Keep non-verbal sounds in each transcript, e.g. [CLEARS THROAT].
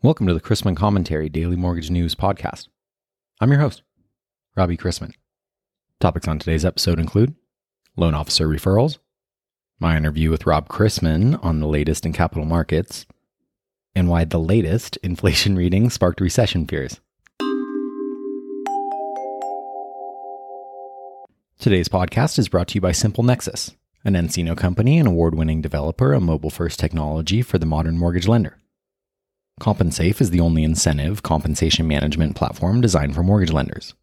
Welcome to the Chrisman Commentary Daily Mortgage News Podcast. I'm your host, Robbie Chrisman. Topics on today's episode include loan officer referrals, my interview with Rob Chrisman on the latest in capital markets, and why the latest [LAUGHS] inflation reading sparked recession fears. Today's podcast is brought to you by Simple Nexus, an nCino company and award winning developer of mobile first technology for the modern mortgage lender. CompenSafe is the only incentive compensation management platform designed for mortgage lenders.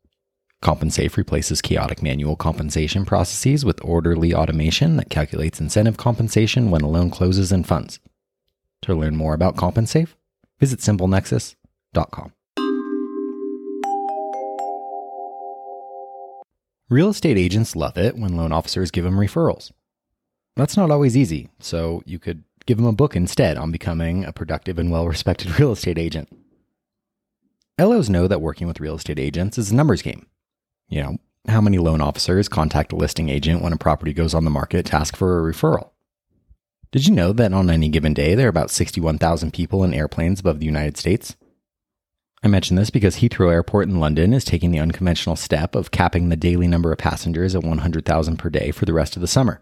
CompenSafe replaces chaotic manual compensation processes with orderly automation that calculates incentive compensation when a loan closes and funds. To learn more about CompenSafe, visit simplenexus.com. Real estate agents love it when loan officers give them referrals. That's not always easy, so you could give him a book instead on becoming a productive and well respected [LAUGHS] real estate agent. LOs know that working with real estate agents is a numbers game. You know, how many loan officers contact a listing agent when a property goes on the market to ask for a referral? Did you know that on any given day there are about 61,000 people in airplanes above the United States? I mention this because Heathrow Airport in London is taking the unconventional step of capping the daily number of passengers at 100,000 per day for the rest of the summer.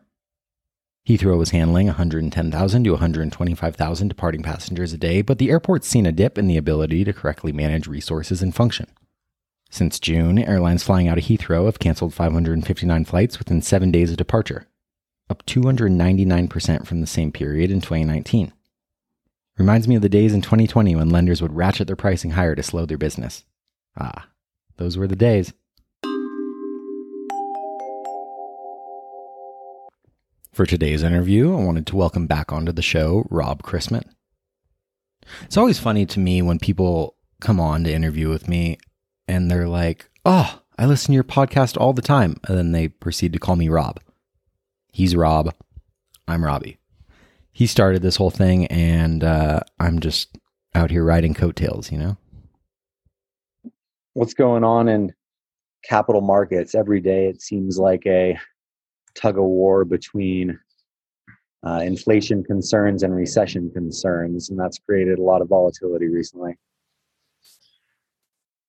Heathrow was handling 110,000 to 125,000 departing passengers a day, but the airport's seen a dip in the ability to correctly manage resources and function. Since June, airlines flying out of Heathrow have canceled 559 flights within seven days of departure, up 299% from the same period in 2019. Reminds me of the days in 2020 when lenders would ratchet their pricing higher to slow their business. Ah, those were the days. For today's interview, I wanted to welcome back onto the show Rob Chrisman. It's always funny to me when people come on to interview with me and they're like, Oh, I listen to your podcast all the time. And then they proceed to call me Rob. He's Rob. I'm Robbie. He started this whole thing, and uh, I'm just out here riding coattails, you know? What's going on in capital markets? Every day it seems like a tug of war between uh, inflation concerns and recession concerns, and that's created a lot of volatility recently.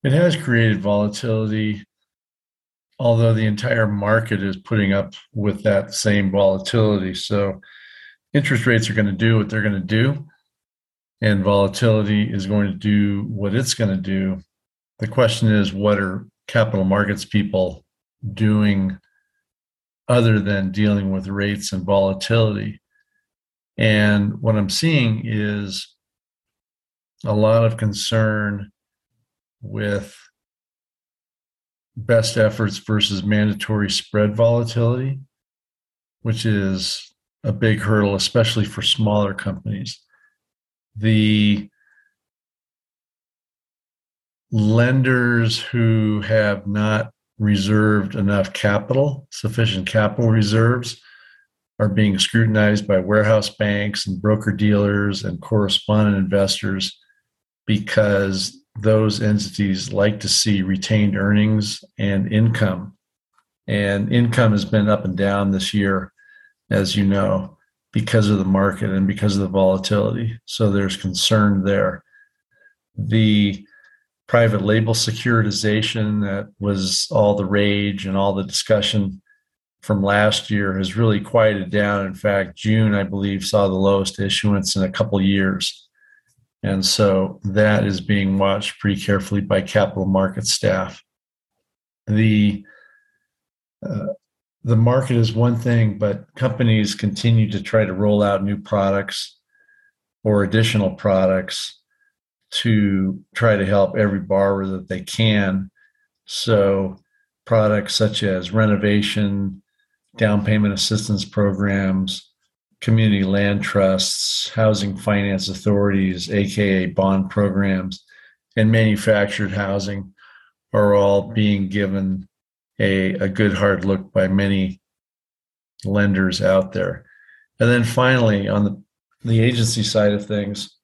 It has created volatility, although the entire market is putting up with that same volatility. So, interest rates are going to do what they're going to do, and volatility is going to do what it's going to do. The question is, what are capital markets people doing other than dealing with rates and volatility. And what I'm seeing is a lot of concern with best efforts versus mandatory spread volatility, which is a big hurdle, especially for smaller companies. The lenders who have not reserved enough capital, sufficient capital reserves, are being scrutinized by warehouse banks and broker dealers and correspondent investors because those entities like to see retained earnings and income. And income has been up and down this year, as you know, because of the market and because of the volatility. So there's concern there. The private label securitization that was all the rage and all the discussion from last year has really quieted down. In fact, June, I believe, saw the lowest issuance in a couple years. And so that is being watched pretty carefully by capital market staff. The uh, the market is one thing, but companies continue to try to roll out new products or additional products to try to help every borrower that they can. So, products such as renovation, down payment assistance programs, community land trusts, housing finance authorities, aka bond programs, and manufactured housing are all being given a, a good hard look by many lenders out there. And then finally, on the, the agency side of things,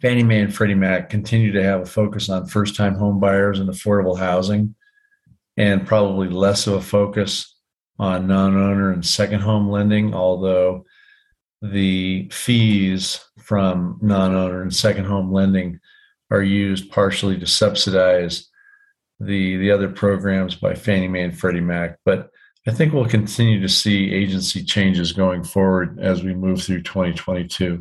Fannie Mae and Freddie Mac continue to have a focus on first time home buyers and affordable housing, and probably less of a focus on non owner and second home lending, although the fees from non-owner and second home lending are used partially to subsidize the the other programs by Fannie Mae and Freddie Mac. But I think we'll continue to see agency changes going forward as we move through 2022.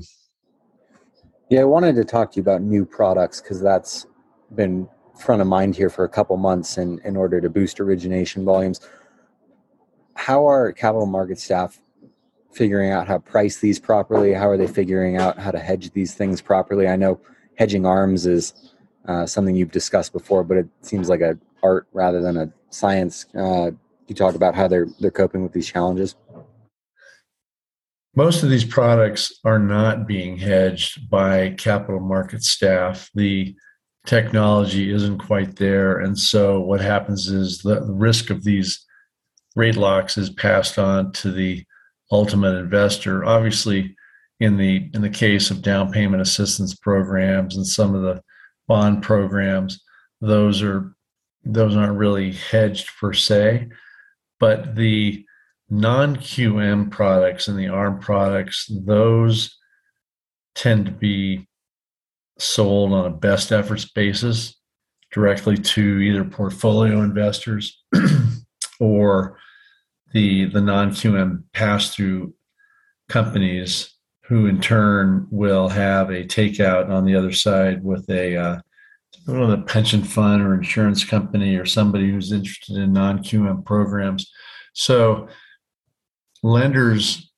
Yeah, I wanted to talk to you about new products because that's been front of mind here for a couple months in, in order to boost origination volumes. How are capital market staff figuring out how to price these properly? How are they figuring out how to hedge these things properly? I know hedging ARMs is uh, something you've discussed before, but it seems like an art rather than a science. Uh, you talk about how they're they're coping with these challenges. Most of these products are not being hedged by capital market staff. The technology isn't quite there, and so what happens is the, risk of these rate locks is passed on to the ultimate investor. Obviously, in the in the case of down payment assistance programs and some of the bond programs, those are those aren't really hedged per se, but the non-QM products and the ARM products, those tend to be sold on a best efforts basis directly to either portfolio investors [CLEARS THROAT] or the the non-QM pass-through companies who in turn will have a takeout on the other side with a uh, a pension fund or insurance company or somebody who's interested in non-QM programs. So lenders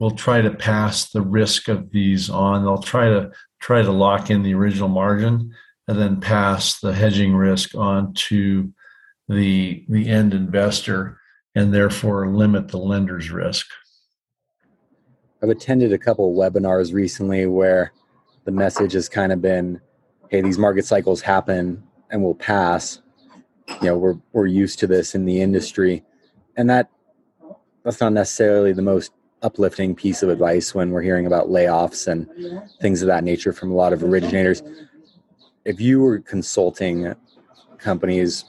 will try to pass the risk of these on. They'll try to try to lock in the original margin and then pass the hedging risk on to the the end investor and therefore limit the lender's risk. I've attended a couple webinars recently where the message has kind of been, hey, these market cycles happen and will pass. You know, we're we're used to this in the industry. And that that's not necessarily the most uplifting piece of advice when we're hearing about layoffs and things of that nature from a lot of originators. If you were consulting companies,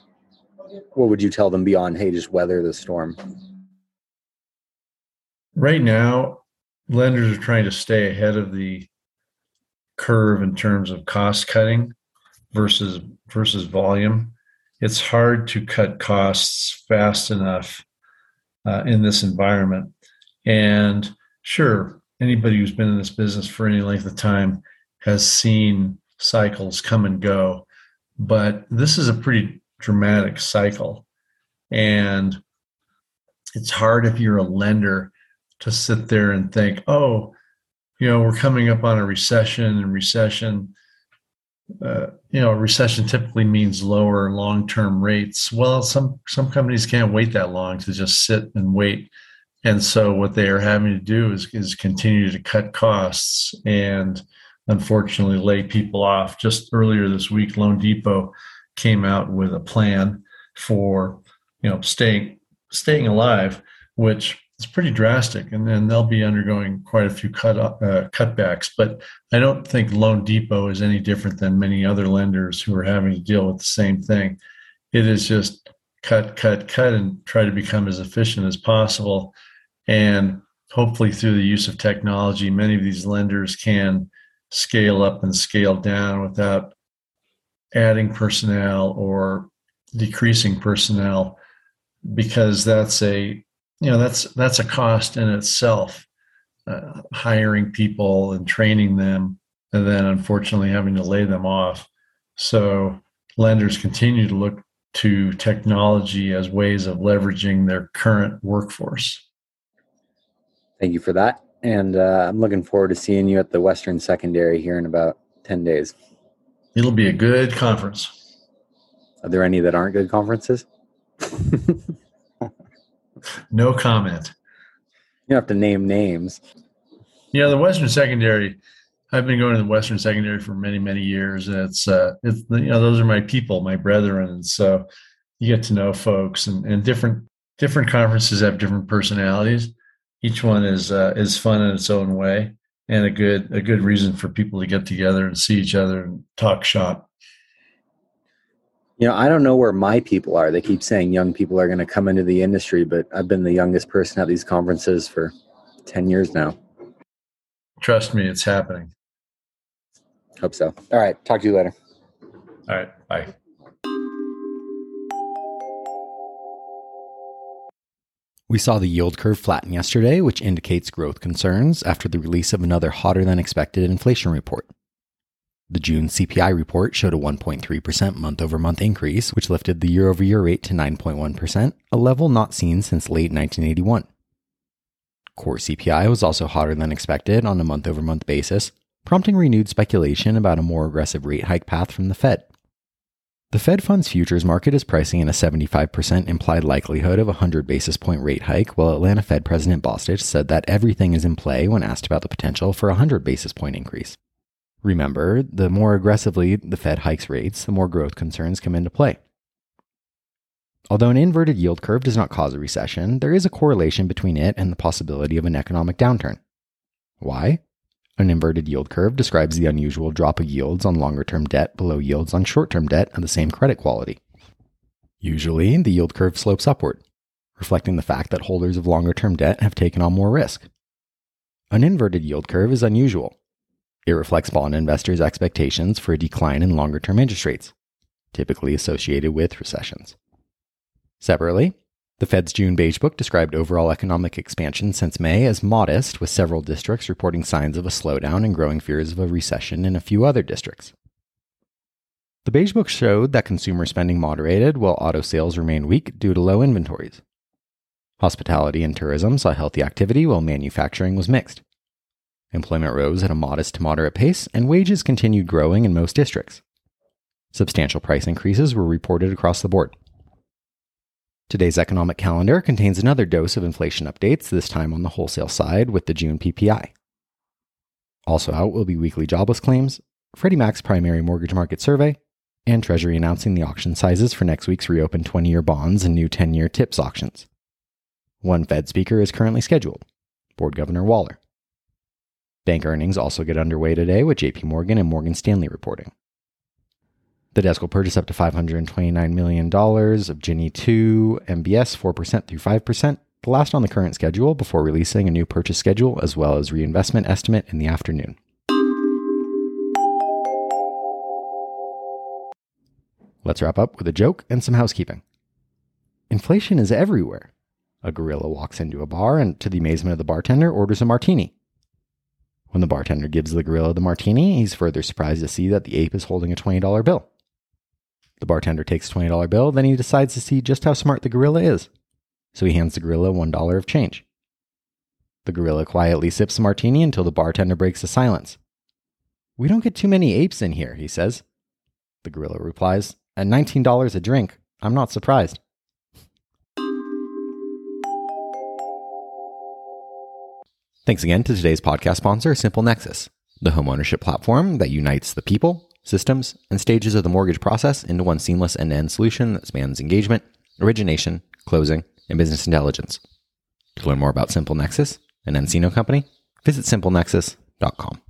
what would you tell them beyond, hey, just weather the storm? Right now, lenders are trying to stay ahead of the curve in terms of cost cutting versus versus volume. It's hard to cut costs fast enough uh, in this environment. And sure, anybody who's been in this business for any length of time has seen cycles come and go, but this is a pretty dramatic cycle. And it's hard if you're a lender to sit there and think, oh, you know, we're coming up on a recession, and recession, uh, you know, recession typically means lower long-term rates. Well, some some companies can't wait that long to just sit and wait, and so what they are having to do is is continue to cut costs and unfortunately lay people off. Just earlier this week, Loan Depot came out with a plan for you know staying staying alive, which it's pretty drastic, and then they'll be undergoing quite a few cut uh, cutbacks. But I don't think Loan Depot is any different than many other lenders who are having to deal with the same thing. It is just cut, cut, cut, and try to become as efficient as possible. And hopefully, through the use of technology, many of these lenders can scale up and scale down without adding personnel or decreasing personnel because that's a you know that's that's a cost in itself uh, hiring people and training them and then unfortunately having to lay them off. So lenders continue to look to technology as ways of leveraging their current workforce. Thank you for that. And uh, i'm looking forward to seeing you at the western secondary here in about 10 days. It'll be a good conference. Are there any that aren't good conferences [LAUGHS] no comment. You don't have to name names. Yeah, the Western Secondary. I've been going to the Western Secondary for many, many years, and it's uh, it's you know those are my people, my brethren, and so you get to know folks, and, and different different conferences have different personalities. Each one is uh, is fun in its own way, and a good a good reason for people to get together and see each other and talk shop. You know, I don't know where my people are. They keep saying young people are going to come into the industry, but I've been the youngest person at these conferences for 10 years now. Trust me, it's happening. Hope so. All right. Talk to you later. All right. Bye. We saw the yield curve flatten yesterday, which indicates growth concerns after the release of another hotter than expected inflation report. The June CPI report showed a 1.3% month over month increase, which lifted the year over year rate to 9.1%, a level not seen since late 1981. Core CPI was also hotter than expected on a month over month basis, prompting renewed speculation about a more aggressive rate hike path from the Fed. The Fed funds futures market is pricing in a 75% implied likelihood of a 100 basis point rate hike, while Atlanta Fed President Bostic said that everything is in play when asked about the potential for a 100 basis point increase. Remember, the more aggressively the Fed hikes rates, the more growth concerns come into play. Although an inverted yield curve does not cause a recession, there is a correlation between it and the possibility of an economic downturn. Why? An inverted yield curve describes the unusual drop of yields on longer term debt below yields on short term debt of the same credit quality. Usually, the yield curve slopes upward, reflecting the fact that holders of longer term debt have taken on more risk. An inverted yield curve is unusual. It reflects bond investors' expectations for a decline in longer term interest rates, typically associated with recessions. Separately, the Fed's June Beige Book described overall economic expansion since May as modest, with several districts reporting signs of a slowdown and growing fears of a recession in a few other districts. The Beige Book showed that consumer spending moderated while auto sales remained weak due to low inventories. Hospitality and tourism saw healthy activity while manufacturing was mixed. Employment rose at a modest to moderate pace, and wages continued growing in most districts. Substantial price increases were reported across the board. Today's economic calendar contains another dose of inflation updates, this time on the wholesale side with the June PPI. Also out will be weekly jobless claims, Freddie Mac's primary mortgage market survey, and Treasury announcing the auction sizes for next week's reopened 20 year bonds and new 10 year TIPS auctions. One Fed speaker is currently scheduled, Board Governor Waller. Bank earnings also get underway today with JP Morgan and Morgan Stanley reporting. The desk will purchase up to $529 million of Ginnie 2 MBS 4% through 5%, the last on the current schedule before releasing a new purchase schedule as well as reinvestment estimate in the afternoon. Let's wrap up with a joke and some housekeeping. Inflation is everywhere. A gorilla walks into a bar and, to the amazement of the bartender, orders a martini. When the bartender gives the gorilla the martini, he's further surprised to see that the ape is holding a $20 bill. The bartender takes a $20 bill, then he decides to see just how smart the gorilla is. So he hands the gorilla $1 of change. The gorilla quietly sips the martini until the bartender breaks the silence. We don't get too many apes in here, he says. The gorilla replies, At $19 a drink, I'm not surprised. Thanks again to today's podcast sponsor, Simple Nexus, the homeownership platform that unites the people systems, and stages of the mortgage process into one seamless end to end solution that spans engagement, origination, closing, and business intelligence. To learn more about Simple Nexus, an nCino company, visit simplenexus.com.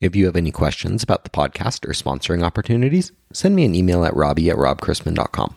If you have any questions about the podcast or sponsoring opportunities, send me an email at robbie at robchrisman.com.